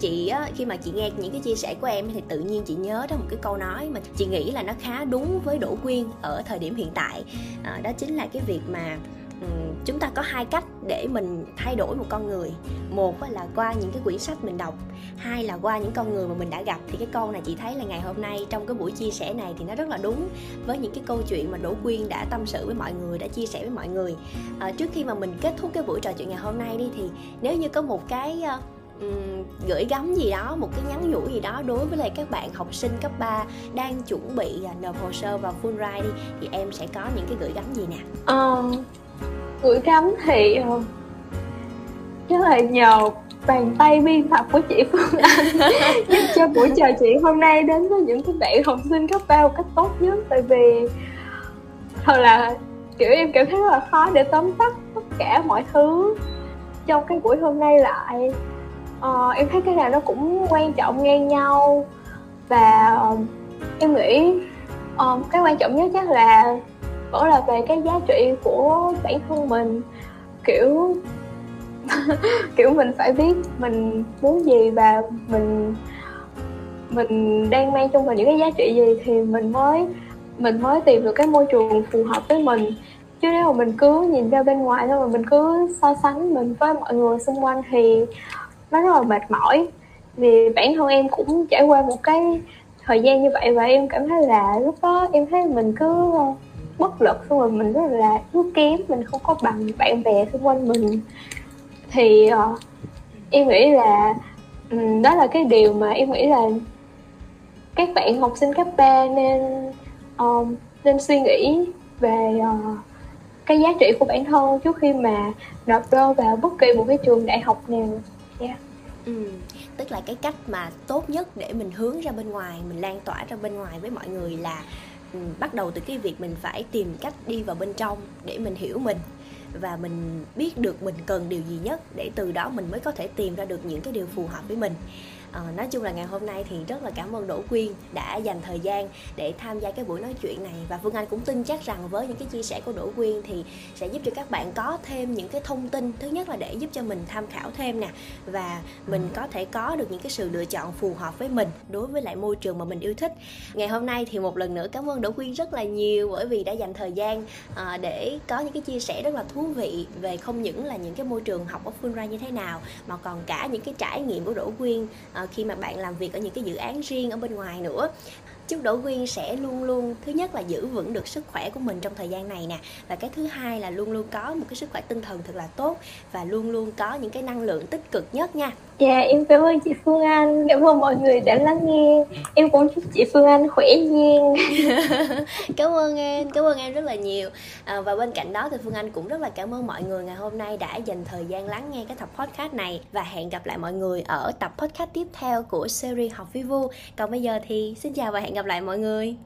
Chị á, khi mà chị nghe những cái chia sẻ của em thì tự nhiên chị nhớ ra một cái câu nói mà chị nghĩ là nó khá đúng với Đỗ Quyên ở thời điểm hiện tại. À, đó chính là cái việc mà Ừ, chúng ta có hai cách để mình thay đổi một con người. Một là qua những cái quyển sách mình đọc hai là qua những con người mà mình đã gặp. Thì cái câu này chị thấy là ngày hôm nay trong cái buổi chia sẻ này thì nó rất là đúng với những cái câu chuyện mà đỗ quyên đã tâm sự với mọi người đã chia sẻ với mọi người. À, trước khi mà mình kết thúc cái buổi trò chuyện ngày hôm nay đi thì nếu như có một cái um, gửi gắm gì đó một cái nhắn nhủ gì đó đối với lại các bạn học sinh cấp 3 đang chuẩn bị à, nộp hồ sơ vào full ride đi thì em sẽ có những cái gửi gắm gì nè? Um, gửi gắm thì uh, chắc là nhờ bàn tay biên tập của chị Phương Anh giúp cho buổi trò chuyện hôm nay đến với những cái bạn học sinh cấp 3 một cách tốt nhất. Tại vì thật là kiểu em cảm thấy rất là khó để tóm tắt tất cả mọi thứ trong cái buổi hôm nay lại. Uh, em thấy cái nào nó cũng quan trọng ngang nhau và uh, em nghĩ uh, cái quan trọng nhất chắc là vẫn là về cái giá trị của bản thân mình. Kiểu kiểu mình phải biết mình muốn gì và mình mình đang mang trong mình những cái giá trị gì thì mình mới mình mới tìm được cái môi trường phù hợp với mình. Chứ nếu mà mình cứ nhìn ra bên ngoài thôi mà mình cứ so sánh mình với mọi người xung quanh thì nó rất là mệt mỏi. Vì bản thân em cũng trải qua một cái thời gian như vậy và em cảm thấy là lúc đó em thấy mình cứ bất lực xong rồi mình rất là yếu kém mình không có bằng bạn bè xung quanh mình thì uh, em nghĩ là um, đó là cái điều mà em nghĩ là các bạn học sinh cấp 3 nên um, nên suy nghĩ về uh, cái giá trị của bản thân trước khi mà nộp đơn vào bất kỳ một cái trường đại học nào yeah. ừ tức là cái cách mà tốt nhất để mình hướng ra bên ngoài mình lan tỏa ra bên ngoài với mọi người là bắt đầu từ cái việc mình phải tìm cách đi vào bên trong để mình hiểu mình và mình biết được mình cần điều gì nhất để từ đó mình mới có thể tìm ra được những cái điều phù hợp với mình à, nói chung là ngày hôm nay thì rất là cảm ơn Đỗ Quyên đã dành thời gian để tham gia cái buổi nói chuyện này. Và Phương Anh cũng tin chắc rằng với những cái chia sẻ của Đỗ Quyên thì sẽ giúp cho các bạn có thêm những cái thông tin thứ nhất là để giúp cho mình tham khảo thêm nè và mình có thể có được những cái sự lựa chọn phù hợp với mình đối với lại môi trường mà mình yêu thích. Ngày hôm nay thì một lần nữa cảm ơn Đỗ Quyên rất là nhiều bởi vì đã dành thời gian à, để có những cái chia sẻ rất là thú vị về không những là những cái môi trường học ở Fulbright như thế nào mà còn cả những cái trải nghiệm của Đỗ Quyên à, Ờ, khi mà bạn làm việc ở những cái dự án riêng ở bên ngoài nữa chúc Đỗ Quyên sẽ luôn luôn thứ nhất là giữ vững được sức khỏe của mình trong thời gian này nè. Và cái thứ hai là luôn luôn có một cái sức khỏe tinh thần thật là tốt và luôn luôn có những cái năng lượng tích cực nhất nha. Dạ em cảm ơn chị Phương Anh. Cảm ơn mọi người đã lắng nghe. Em cũng chúc chị Phương Anh khỏe nhiên. Cảm ơn em Cảm ơn em rất là nhiều. À, Và bên cạnh đó thì Phương Anh cũng rất là cảm ơn mọi người ngày hôm nay Đã dành thời gian lắng nghe cái tập podcast này. Và hẹn gặp lại mọi người ở tập podcast tiếp theo Của series Học Vivu Còn bây giờ thì xin chào và hẹn gặp lại mọi người.